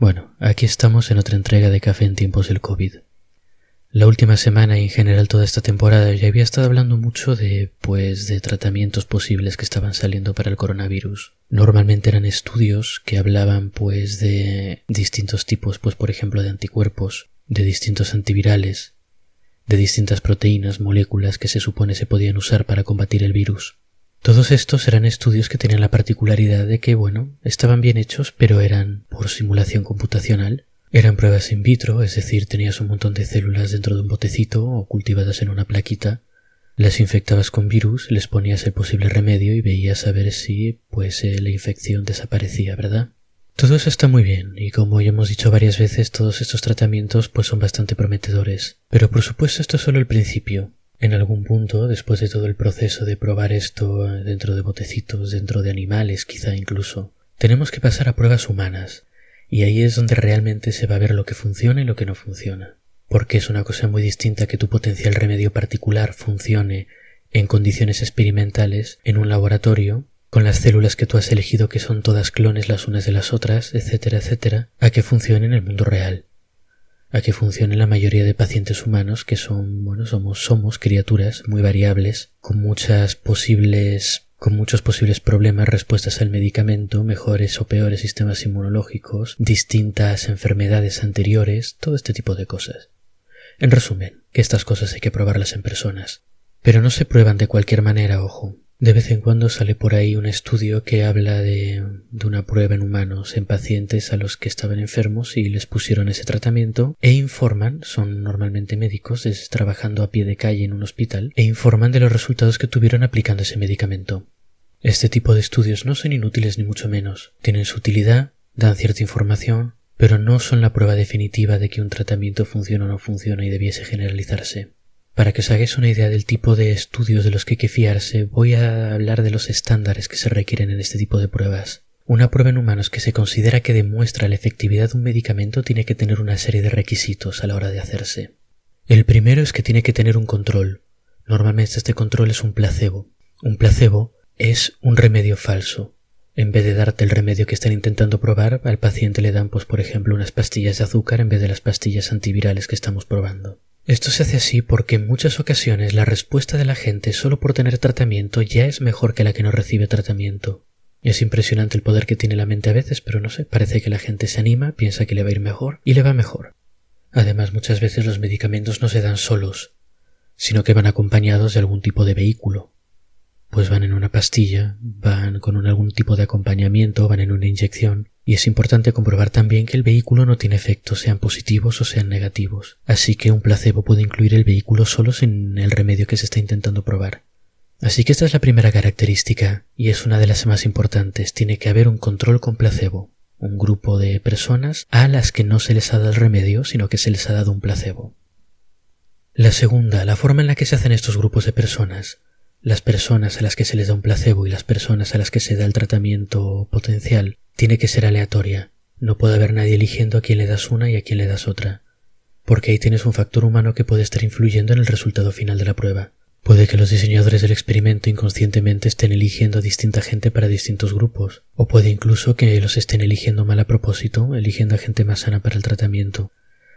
Bueno, aquí estamos en otra entrega de Café en tiempos del COVID. La última semana y en general toda esta temporada ya había estado hablando mucho de, pues, de tratamientos posibles que estaban saliendo para el coronavirus. Normalmente eran estudios que hablaban, pues, de distintos tipos, pues, por ejemplo, de anticuerpos, de distintos antivirales, de distintas proteínas, moléculas que se supone se podían usar para combatir el virus. Todos estos eran estudios que tenían la particularidad de que, bueno, estaban bien hechos, pero eran por simulación computacional. Eran pruebas in vitro, es decir, tenías un montón de células dentro de un botecito o cultivadas en una plaquita, las infectabas con virus, les ponías el posible remedio y veías a ver si, pues, eh, la infección desaparecía, ¿verdad? Todo eso está muy bien, y como ya hemos dicho varias veces, todos estos tratamientos pues son bastante prometedores. Pero por supuesto esto es solo el principio. En algún punto, después de todo el proceso de probar esto dentro de botecitos, dentro de animales quizá incluso, tenemos que pasar a pruebas humanas, y ahí es donde realmente se va a ver lo que funciona y lo que no funciona. Porque es una cosa muy distinta que tu potencial remedio particular funcione en condiciones experimentales en un laboratorio, con las células que tú has elegido que son todas clones las unas de las otras, etcétera, etcétera, a que funcione en el mundo real a que funcione la mayoría de pacientes humanos que son, bueno, somos, somos criaturas muy variables, con muchas posibles con muchos posibles problemas, respuestas al medicamento, mejores o peores sistemas inmunológicos, distintas enfermedades anteriores, todo este tipo de cosas. En resumen, que estas cosas hay que probarlas en personas. Pero no se prueban de cualquier manera, ojo. De vez en cuando sale por ahí un estudio que habla de, de, una prueba en humanos en pacientes a los que estaban enfermos y les pusieron ese tratamiento e informan, son normalmente médicos trabajando a pie de calle en un hospital, e informan de los resultados que tuvieron aplicando ese medicamento. Este tipo de estudios no son inútiles ni mucho menos, tienen su utilidad, dan cierta información, pero no son la prueba definitiva de que un tratamiento funciona o no funciona y debiese generalizarse. Para que os hagáis una idea del tipo de estudios de los que hay que fiarse, voy a hablar de los estándares que se requieren en este tipo de pruebas. Una prueba en humanos que se considera que demuestra la efectividad de un medicamento tiene que tener una serie de requisitos a la hora de hacerse. El primero es que tiene que tener un control. Normalmente este control es un placebo. Un placebo es un remedio falso. En vez de darte el remedio que están intentando probar, al paciente le dan, pues por ejemplo, unas pastillas de azúcar en vez de las pastillas antivirales que estamos probando. Esto se hace así porque en muchas ocasiones la respuesta de la gente solo por tener tratamiento ya es mejor que la que no recibe tratamiento. Es impresionante el poder que tiene la mente a veces, pero no sé, parece que la gente se anima, piensa que le va a ir mejor y le va mejor. Además, muchas veces los medicamentos no se dan solos, sino que van acompañados de algún tipo de vehículo, pues van en una pastilla, van con algún tipo de acompañamiento, van en una inyección, y es importante comprobar también que el vehículo no tiene efectos, sean positivos o sean negativos. Así que un placebo puede incluir el vehículo solo sin el remedio que se está intentando probar. Así que esta es la primera característica, y es una de las más importantes. Tiene que haber un control con placebo, un grupo de personas a las que no se les ha dado el remedio, sino que se les ha dado un placebo. La segunda, la forma en la que se hacen estos grupos de personas. Las personas a las que se les da un placebo y las personas a las que se da el tratamiento potencial tiene que ser aleatoria. No puede haber nadie eligiendo a quién le das una y a quién le das otra. Porque ahí tienes un factor humano que puede estar influyendo en el resultado final de la prueba. Puede que los diseñadores del experimento inconscientemente estén eligiendo a distinta gente para distintos grupos, o puede incluso que los estén eligiendo mal a propósito, eligiendo a gente más sana para el tratamiento.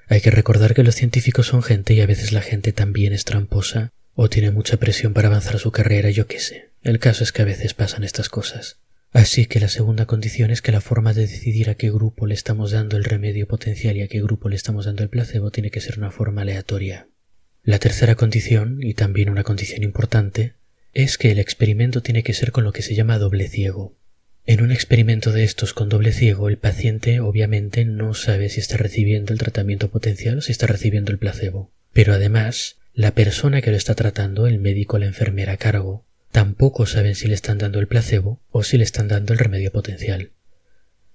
Hay que recordar que los científicos son gente y a veces la gente también es tramposa o tiene mucha presión para avanzar su carrera, yo qué sé. El caso es que a veces pasan estas cosas. Así que la segunda condición es que la forma de decidir a qué grupo le estamos dando el remedio potencial y a qué grupo le estamos dando el placebo tiene que ser una forma aleatoria. La tercera condición, y también una condición importante, es que el experimento tiene que ser con lo que se llama doble ciego. En un experimento de estos con doble ciego, el paciente obviamente no sabe si está recibiendo el tratamiento potencial o si está recibiendo el placebo. Pero además, la persona que lo está tratando, el médico o la enfermera a cargo, tampoco saben si le están dando el placebo o si le están dando el remedio potencial.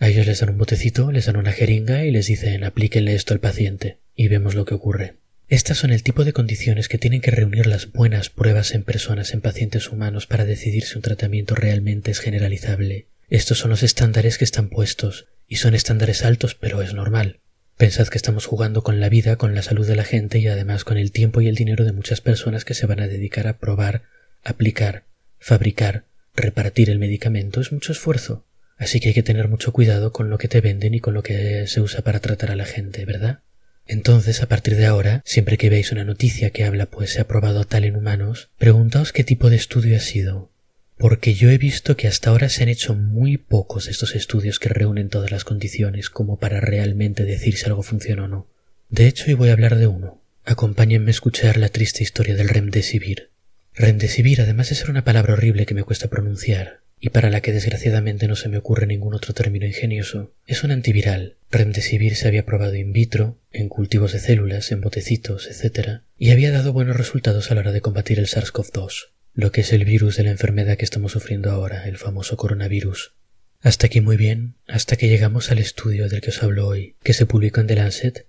A ellos les dan un botecito, les dan una jeringa y les dicen aplíquenle esto al paciente y vemos lo que ocurre. Estas son el tipo de condiciones que tienen que reunir las buenas pruebas en personas en pacientes humanos para decidir si un tratamiento realmente es generalizable. Estos son los estándares que están puestos, y son estándares altos, pero es normal. Pensad que estamos jugando con la vida, con la salud de la gente y además con el tiempo y el dinero de muchas personas que se van a dedicar a probar, aplicar, fabricar, repartir el medicamento. Es mucho esfuerzo. Así que hay que tener mucho cuidado con lo que te venden y con lo que se usa para tratar a la gente, ¿verdad? Entonces, a partir de ahora, siempre que veáis una noticia que habla pues se ha probado tal en humanos, preguntaos qué tipo de estudio ha sido. Porque yo he visto que hasta ahora se han hecho muy pocos estos estudios que reúnen todas las condiciones como para realmente decir si algo funciona o no. De hecho, hoy voy a hablar de uno. Acompáñenme a escuchar la triste historia del Remdesivir. Remdesivir, además de ser una palabra horrible que me cuesta pronunciar, y para la que desgraciadamente no se me ocurre ningún otro término ingenioso, es un antiviral. Remdesivir se había probado in vitro, en cultivos de células, en botecitos, etc., y había dado buenos resultados a la hora de combatir el SARS-CoV-2, lo que es el virus de la enfermedad que estamos sufriendo ahora, el famoso coronavirus. Hasta aquí muy bien, hasta que llegamos al estudio del que os hablo hoy, que se publicó en The Lancet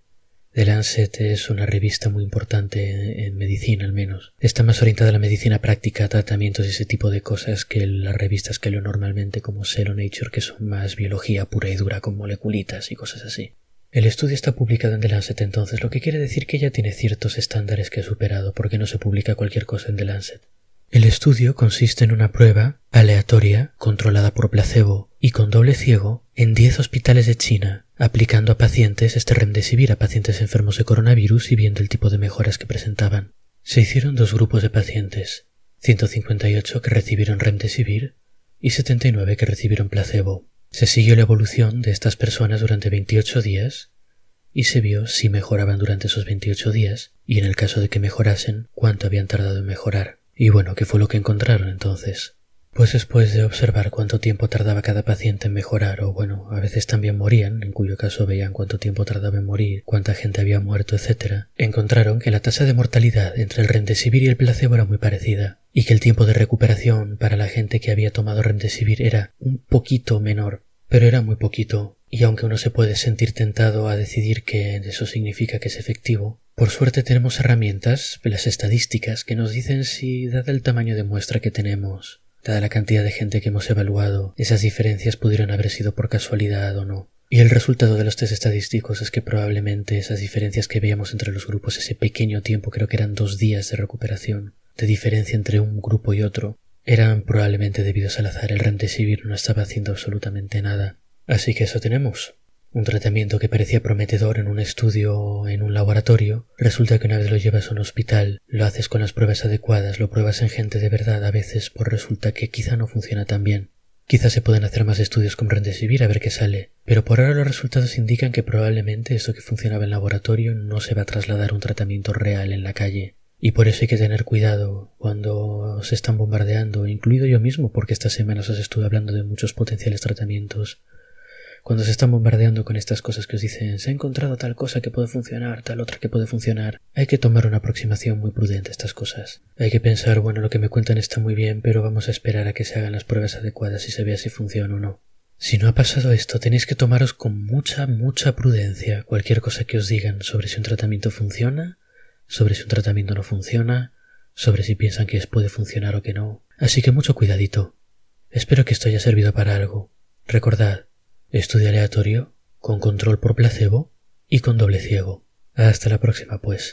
The Lancet es una revista muy importante en medicina al menos. Está más orientada a la medicina práctica, tratamientos y ese tipo de cosas que las revistas que leo normalmente como Cell Nature que son más biología pura y dura con moleculitas y cosas así. El estudio está publicado en The Lancet entonces, lo que quiere decir que ya tiene ciertos estándares que ha superado porque no se publica cualquier cosa en The Lancet. El estudio consiste en una prueba aleatoria, controlada por placebo y con doble ciego, en 10 hospitales de China, aplicando a pacientes este remdesivir a pacientes enfermos de coronavirus y viendo el tipo de mejoras que presentaban. Se hicieron dos grupos de pacientes, 158 que recibieron remdesivir y 79 que recibieron placebo. Se siguió la evolución de estas personas durante 28 días y se vio si mejoraban durante esos 28 días y en el caso de que mejorasen cuánto habían tardado en mejorar. Y bueno, ¿qué fue lo que encontraron entonces? Pues después de observar cuánto tiempo tardaba cada paciente en mejorar, o bueno, a veces también morían, en cuyo caso veían cuánto tiempo tardaba en morir, cuánta gente había muerto, etc., encontraron que la tasa de mortalidad entre el remdesivir y el placebo era muy parecida, y que el tiempo de recuperación para la gente que había tomado remdesivir era un poquito menor, pero era muy poquito, y aunque uno se puede sentir tentado a decidir que eso significa que es efectivo, por suerte tenemos herramientas, las estadísticas, que nos dicen si, dada el tamaño de muestra que tenemos, dada la cantidad de gente que hemos evaluado, esas diferencias pudieron haber sido por casualidad o no. Y el resultado de los test estadísticos es que probablemente esas diferencias que veíamos entre los grupos, ese pequeño tiempo, creo que eran dos días de recuperación, de diferencia entre un grupo y otro, eran probablemente debidos al azar. El remdesivir no estaba haciendo absolutamente nada. Así que eso tenemos. Un tratamiento que parecía prometedor en un estudio en un laboratorio, resulta que una vez lo llevas a un hospital, lo haces con las pruebas adecuadas, lo pruebas en gente de verdad a veces, pues resulta que quizá no funciona tan bien. Quizá se pueden hacer más estudios con Remdesivir a ver qué sale, pero por ahora los resultados indican que probablemente esto que funcionaba en laboratorio no se va a trasladar un tratamiento real en la calle. Y por eso hay que tener cuidado cuando se están bombardeando, incluido yo mismo, porque estas semanas os estuve hablando de muchos potenciales tratamientos cuando se están bombardeando con estas cosas que os dicen se ha encontrado tal cosa que puede funcionar, tal otra que puede funcionar, hay que tomar una aproximación muy prudente a estas cosas. Hay que pensar, bueno, lo que me cuentan está muy bien, pero vamos a esperar a que se hagan las pruebas adecuadas y se vea si funciona o no. Si no ha pasado esto, tenéis que tomaros con mucha, mucha prudencia cualquier cosa que os digan sobre si un tratamiento funciona, sobre si un tratamiento no funciona, sobre si piensan que puede funcionar o que no. Así que mucho cuidadito. Espero que esto haya servido para algo. Recordad, Estudio aleatorio, con control por placebo y con doble ciego. Hasta la próxima, pues.